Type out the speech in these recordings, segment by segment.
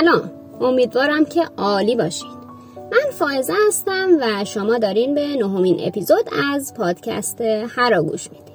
سلام. امیدوارم که عالی باشید. من فائزه هستم و شما دارین به نهمین اپیزود از پادکست هرا گوش می‌دید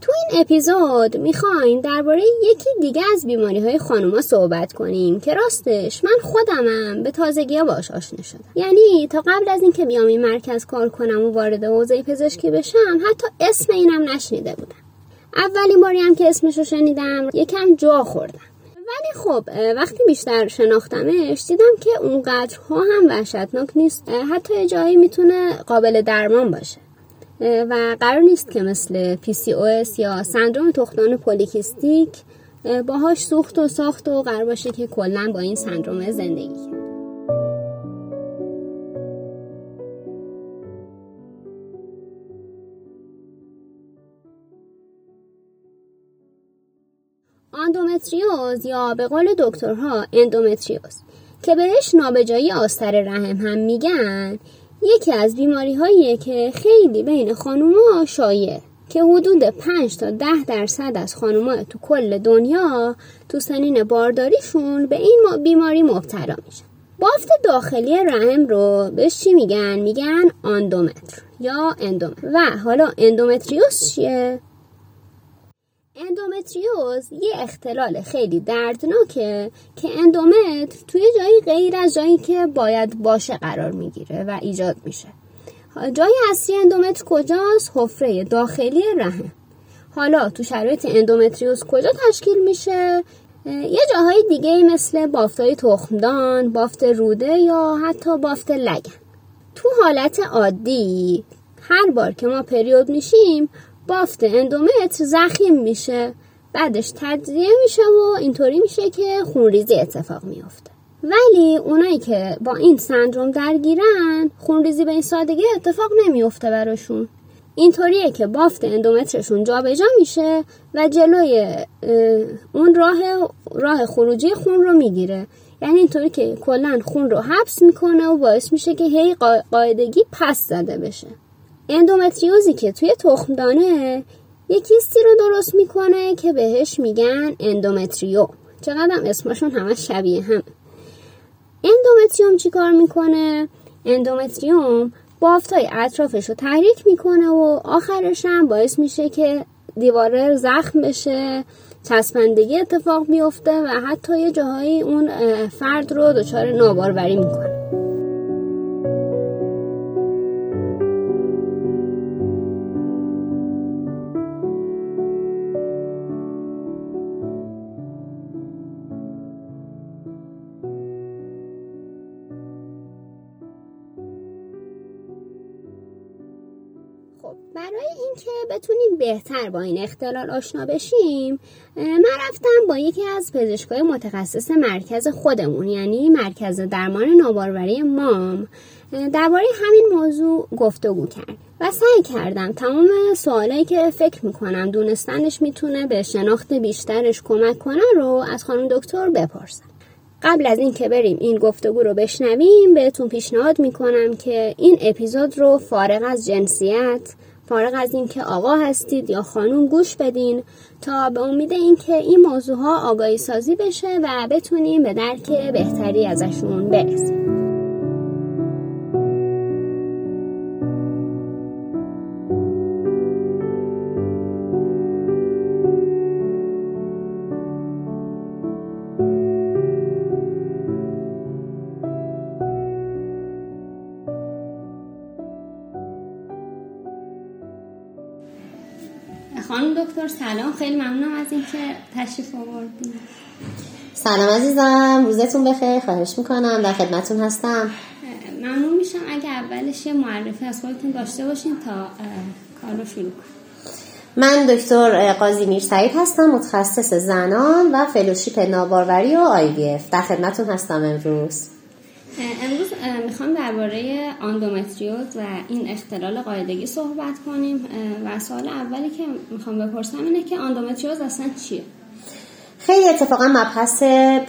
تو این اپیزود می‌خوایم درباره یکی دیگه از بیماری های خانوما صحبت کنیم که راستش من خودمم به تازگی باش آشنا شدم. یعنی تا قبل از اینکه بیام این مرکز کار کنم و وارد حوزه پزشکی بشم حتی اسم اینم نشنیده بودم. اولین باری هم که اسمشو شنیدم یکم جا خوردم. ولی خب وقتی بیشتر شناختمش دیدم که اونقدرها هم وحشتناک نیست. حتی جایی می‌تونه قابل درمان باشه. و قرار نیست که مثل PCOS یا سندروم تختان پولیکیستیک باهاش سوخت و ساخت و قرار باشه که کلا با این سندروم زندگی. کرد آندومتریوز یا به قول دکترها اندومتریوز که بهش نابجایی آستر رحم هم میگن یکی از بیماری هاییه که خیلی بین خانوما شایع که حدود 5 تا 10 درصد از خانوما تو کل دنیا تو سنین بارداریشون به این بیماری مبتلا میشن بافت داخلی رحم رو بهش چی میگن؟ میگن آندومتر یا اندومتر و حالا اندومتریوس چیه؟ اندومتریوز یه اختلال خیلی دردناکه که اندومتر توی جایی غیر از جایی که باید باشه قرار می‌گیره و ایجاد میشه جای اصلی اندومتر کجاست؟ حفره داخلی رحم حالا تو شرایط اندومتریوز کجا تشکیل میشه؟ یه جاهای دیگه مثل بافتای تخمدان، بافت روده یا حتی بافت لگن تو حالت عادی هر بار که ما پریود میشیم بافت اندومتر زخیم میشه. بعدش تجزیه میشه و اینطوری میشه که خونریزی اتفاق میافته. ولی اونایی که با این سندروم درگیرن خونریزی به این سادگی اتفاق نمیافته براشون. اینطوریه که بافت اندومترشون جابجا میشه و جلوی اون راه راه خروجی خون رو می‌گیره. یعنی اینطوری که کلا خون رو حبس می‌کنه و باعث میشه که هی قاعدگی پس زده بشه. اندومتریوزی که توی تخمدانه یه کیستی رو درست می‌کنه که بهش میگن اندومتریو چقدر اسمشون همه شبیه هم اندومتریوم چی کار می‌کنه؟ اندومتریوم بافتای اطرافش رو تحریک می‌کنه و آخرش هم باعث میشه که دیواره زخم بشه چسبندگی اتفاق بیفته و حتی یه جاهایی اون فرد رو دچار ناباروری می‌کنه. بتونیم بهتر با این اختلال آشنا بشیم من رفتم با یکی از پزشکای متخصص مرکز خودمون یعنی مرکز درمان ناباروری مام. درباره همین موضوع گفتگو کرد و سعی کردم تمام سوالایی که فکر می‌کنم دونستنش می‌تونه به شناخت بیشترش کمک کنه رو از خانم دکتر بپرسم قبل از اینکه بریم این گفتگو رو بشنویم بهتون پیشنهاد می‌کنم که این اپیزود رو فارغ از جنسیت فارغ از اینکه آقا هستید یا خانوم گوش بدین تا به امید اینکه این موضوع ها آگاهی سازی بشه و بتونیم به درک بهتری ازشون برسیم. سلام خیلی ممنونم از اینکه تشریف آوردین. سلام عزیزم روزتون بخیر خواهش می‌کنم در خدمتون هستم. ممنون میشم اگه اولش یه معرفی از خودتون داشته باشین تا کار رو شروع من دکتر قاضی میر سعید هستم متخصص زنان و فلوشیپ ناباروری و آی در خدمتون هستم امروز. امروز می‌خوام درباره آندومتریوز و این اختلال قاعدگی صحبت کنیم و سوال اولی که می‌خوام بپرسم اینه که آندومتریوز اصلا چیه؟ خیلی اتفاقا مبحث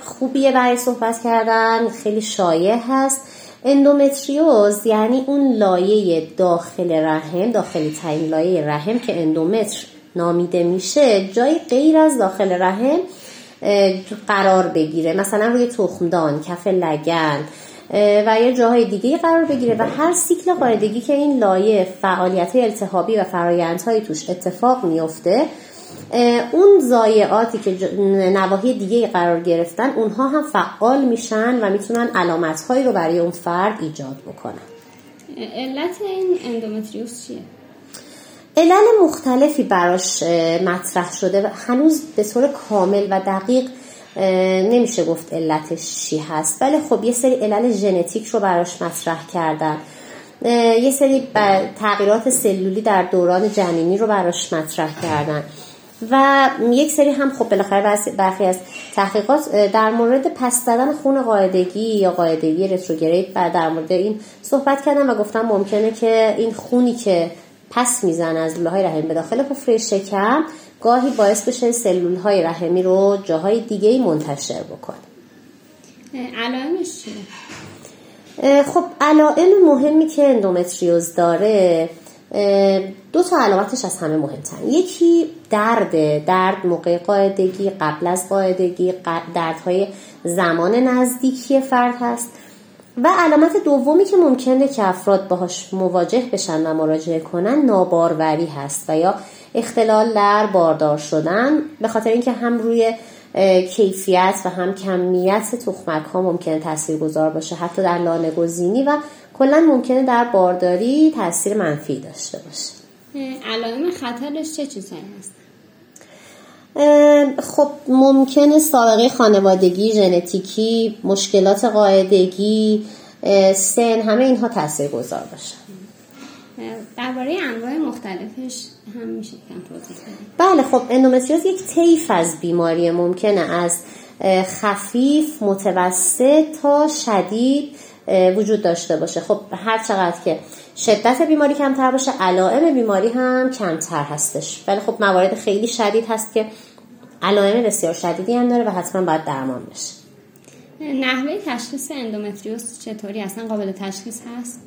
خوبیه برای صحبت کردن خیلی شایع هست اندومتریوز یعنی اون لایه داخل رحم داخلی ترین لایه رحم که اندومتر نامیده میشه جای غیر از داخل رحم قرار بگیره مثلا روی تخمدان کف لگن و یا جاهای دیگه قرار بگیره و هر سیکل قاعدگی که این لایه فعالیت التهابی و فرایندهای توش اتفاق میفته اون زایعاتی که نواحی دیگه قرار گرفتن اونها هم فعال میشن و می‌تونن علامتهایی رو برای اون فرد ایجاد بکنن علت این اندومتریوس چیه؟ علل مختلفی براش مطرح شده و هنوز به طور کامل و دقیق نمیشه گفت علتش چی هست. ولی خب یه سری علل ژنتیک رو براش مطرح کردن. یه سری تغییرات سلولی در دوران جنینی رو براش مطرح کردن. و یک سری هم خب بالاخره برخی از تحقیقات در مورد پس دادن خون قاعدگی یا قاعدگی رتروگرید و در مورد این صحبت کردم و گفتم ممکنه که این خونی که پس میزن از لوله های رحم به داخل حفره شکم گاهی باعث بشه سلول های رحمی رو جاهای دیگه منتشر بکنه. علائمش چیه؟ خب علائم مهمی که اندومتریوز داره دو تا علامتش از همه مهمتر یکی درد درد موقع قاعدگی قبل از قاعدگی دردهای زمان نزدیکی فرد هست. و علامت دومی که ممکنه که افراد باهاش مواجه بشن و مراجعه کنن ناباروری هست و یا اختلال در باردار شدن به خاطر اینکه هم روی کیفیت و هم کمیت تخمک ها ممکنه تاثیر گذار باشه حتی در لانه گزینی و کلا ممکنه در بارداری تاثیر منفی داشته باشه علائم خطرش چه چیزهایی هست؟ خب ممکنه سابقه خانوادگی ژنتیکی مشکلات قاعدگی سن همه اینها تاثیر گذار باشه. درباره انواع مختلفش هم میشه بله خب اندومتریوز یک طیف از بیماری ممکنه از خفیف متوسط تا شدید. وجود داشته باشه. خب هر چقدر که شدت بیماری کمتر باشه علائم بیماری هم کمتر هستش. ولی خب موارد خیلی شدید هست که علائم بسیار شدیدی هم داره و حتما باید درمان بشه. نحوه تشخیص اندومتریوس چطوری؟ اصلا قابل تشخیص هست؟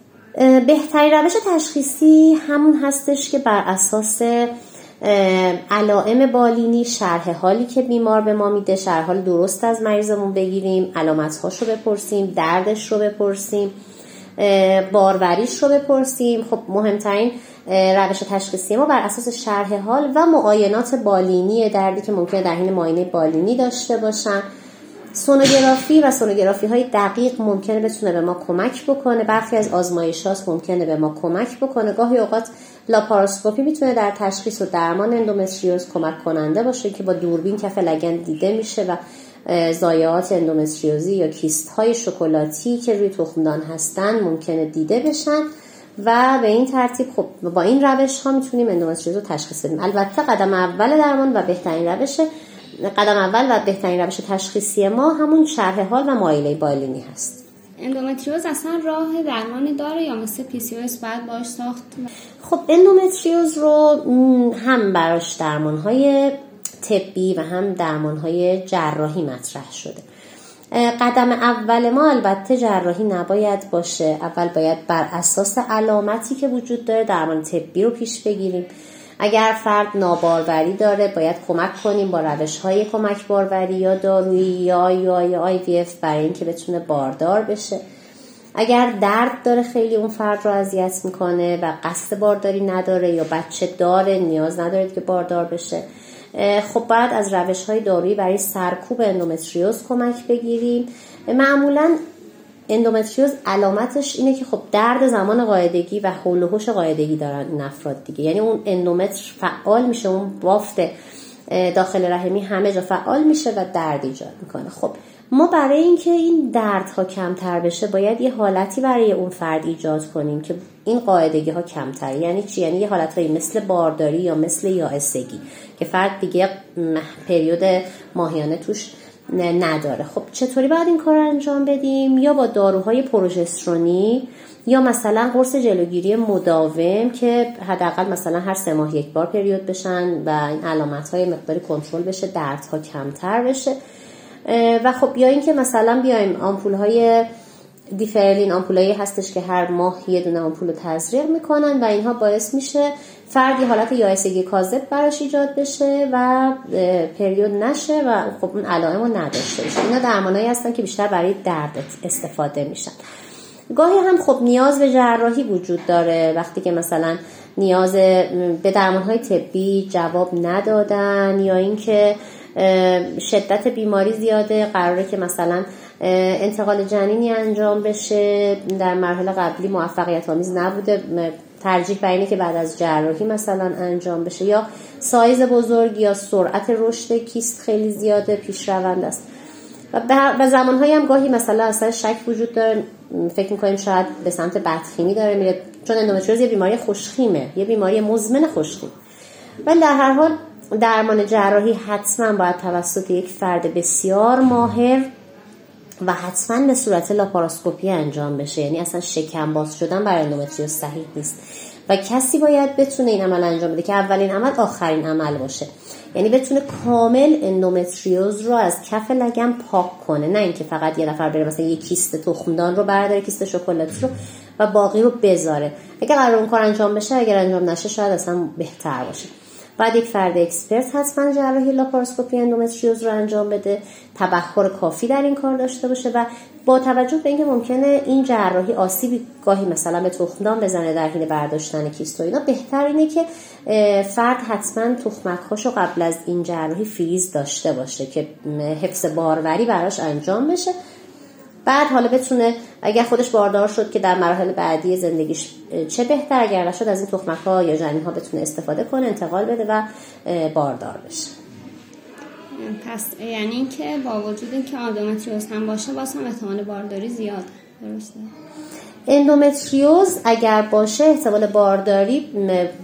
بهترین روش تشخیصی همون هستش که بر اساس علائم بالینی شرح حالی که بیمار به ما میده. شرح حال درست از مریضمون بگیریم علامت رو بپرسیم دردش رو بپرسیم باروریش رو بپرسیم. خب مهمترین روش تشخیصی ما بر اساس شرح حال و معاینات بالینی دردی که ممکنه در حین معاینه بالینی داشته باشن. سونوگرافی و سونوگرافی های دقیق ممکنه بتونه به ما کمک بکنه. برخی از آزمایشات ممکنه به ما کمک بکنه. گاهی اوقات لاپاراسکوپی می‌تونه در تشخیص و درمان اندومتریوز کمک کننده باشه که با دوربین کف لگن دیده میشه و ضایعات اندومتریوزی یا کیست های شکلاتی که روی تخمدان هستن ممکنه دیده بشن و به این ترتیب خب با این روش ها می‌تونیم اندومتریوز رو تشخیص بدیم. البته قدم اول درمان و بهترین روش قدم اول و بهترین روش تشخیصی ما همون شرح حال و معاینه بالینی هست. اندومتریوز اصلا راه درمانی داره یا مثل PCO باید باش ساخت؟ خب اندومتریوز رو هم براش درمان های طبی و هم درمان های جراحی مطرح شده. قدم اول ما البته جراحی نباید باشه. اول باید بر اساس علامتی که وجود داره درمان طبی رو پیش بگیریم. اگر فرد ناباروری داره باید کمک کنیم با روش های کمک باروری یا دارویی یا یا یا IVF برای اینکه بتونه باردار بشه. اگر درد داره خیلی اون فرد رو اذیت می‌کنه و قصد بارداری نداره یا بچه داره نیاز نداره که باردار بشه خب باید از روش های دارویی برای سرکوب اندومتریوز کمک بگیریم. معمولا اندومتریوز علامتش اینه که خب درد زمان قاعدگی و حول و حوش قاعدگی دارن این افراد دیگه. یعنی اون اندومتر فعال میشه اون بافت داخل رحمی همه جا فعال میشه و درد ایجاد می‌کنه. خب ما برای اینکه این دردها کمتر بشه باید یه حالتی برای اون فرد ایجاد کنیم که این قاعدگی ها کمتر یعنی چی؟ یعنی یه حالت مثل بارداری یا مثل یائسگی که فرد دیگه پریود ماهیانه توش نداره. خب چطوری باید این کار انجام بدیم؟ یا با داروهای پروژسترونی یا مثلا قرص جلوگیری مداوم که حداقل مثلا هر سه ماه یک بار پریود بشن و این علامت های مقداری کنترل بشه دردها کمتر بشه. و خب یا اینکه مثلا بیایم آمپول های دیفرلین آمپولایی هستش که هر ماه یه دونه آمپول رو تزریق می‌کنن و اینها باعث میشه فردی حالت یائسگی کاذب براش ایجاد بشه و پریود نشه و خب اون علائم رو نداشته باشه. اینا درمانایی هستن که بیشتر برای درد استفاده میشن. گاهی هم خب نیاز به جراحی وجود داره. وقتی که مثلا نیاز به درمان های طبی جواب ندادن یا اینکه شدت بیماری زیاده قراره که مثلا انتقال جنینی انجام بشه. در مرحله قبلی موفقیت آمیز نبوده ترجیح بر اینه که بعد از جراحی مثلا انجام بشه. یا سایز بزرگ یا سرعت رشد کیست خیلی زیاده پیش روند است. و زمانهایی هم گاهی مثلا اصلا شک وجود داره. فکر می‌کنیم شاید به سمت بدخیمی داره میره. چون اندومتریوز یه بیماری خوشخیمه. یه بیماری مزمن خوشخیم. ولی در هر حال درمان جراحی حتما باید توسط یک فرد بسیار ماهر و حتما به صورت لاپاراسکوپی انجام بشه. یعنی اصلا شکم باز شدن برای اندومتریوز صحیح نیست. و کسی باید بتونه این عمل انجام بده که اولین عمل آخرین عمل باشه. یعنی بتونه کامل اندومتریوز رو از کف لگن پاک کنه. نه اینکه فقط یه نفر بره مثلا یه کیست تخمدان رو برداره کیست شکلاتی رو و باقی رو بذاره. اگر قرار اون کار انجام بشه اگر انجام نشه شاید اصلا بهتر باشه. بعد یک فرد expert حتما جراحی لاپاراسکوپی اندومتریوز رو انجام بده. تبحر کافی در این کار داشته باشه و با توجه به اینکه ممکنه این جراحی آسیبی گاهی مثلا به تخمدان بزنه در حین برداشتن کیست و اینا بهتر اینه که فرد حتما تخمکهاشو قبل از این جراحی فریز داشته باشه که حفظ باروری براش انجام بشه. بعد حالا بتونه اگر خودش باردار شد که در مراحل بعدی زندگیش چه بهتر اگر نشد از این تخمک ها یا جنین ها بتونه استفاده کنه انتقال بده و باردار بشه. پس یعنی اینکه با وجود اینکه آندومتریوز هم باشه واسه هم احتمال بارداری زیاد درسته؟ اندومتریوز اگر باشه احتمال بارداری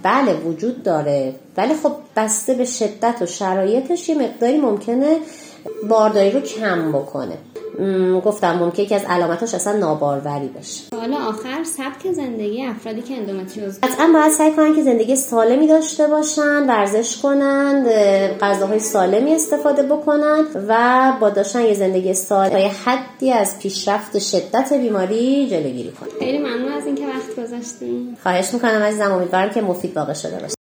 بله وجود داره. ولی خب بسته به شدت و شرایطش یه مقداری ممکنه بارداری رو کم بکنه. گفتم ممکنه که از علامتاش اصلا ناباروری بشه حالا آخر سبک زندگی افرادی که اندومتریوز قطعا باید سعی کنن که زندگی سالمی داشته باشن ورزش کنن غذاهای سالمی استفاده بکنن و با داشتن یه زندگی سالم تا یه حدی از پیشرفت شدت بیماری جلوگیری کنن. خیلی ممنون از اینکه وقت گذاشتین. خواهش می‌کنم عزیزم امیدوارم که مفید واقع شده باشه.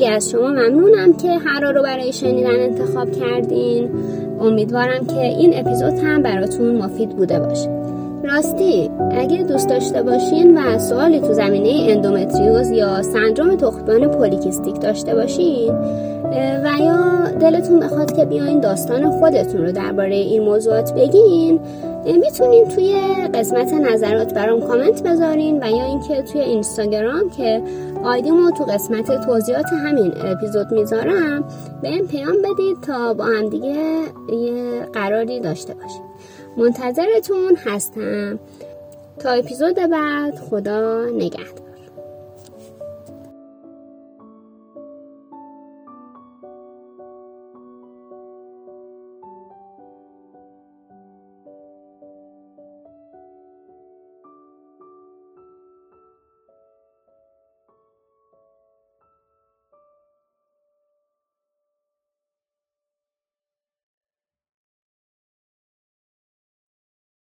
خیلی از شما ممنونم که هر رو برای شنیدن انتخاب کردین. امیدوارم که این اپیزود هم براتون مفید بوده باشه. راستی اگه دوست داشته باشین و سوالی تو زمینه اندومتریوز یا سندروم تخمدان پولیکیستیک داشته باشین و یا دلتون بخواد که بیاین داستان خودتون رو درباره این موضوعات بگین می‌تونین توی قسمت نظرات برام کامنت بذارین و یا اینکه توی اینستاگرام که آیدیمو تو قسمت توضیحات همین اپیزود می‌ذارم به این پیام بدید تا با هم دیگه یه قراری داشته باشیم. منتظرتون هستم. تا اپیزود بعد خدا نگهدار.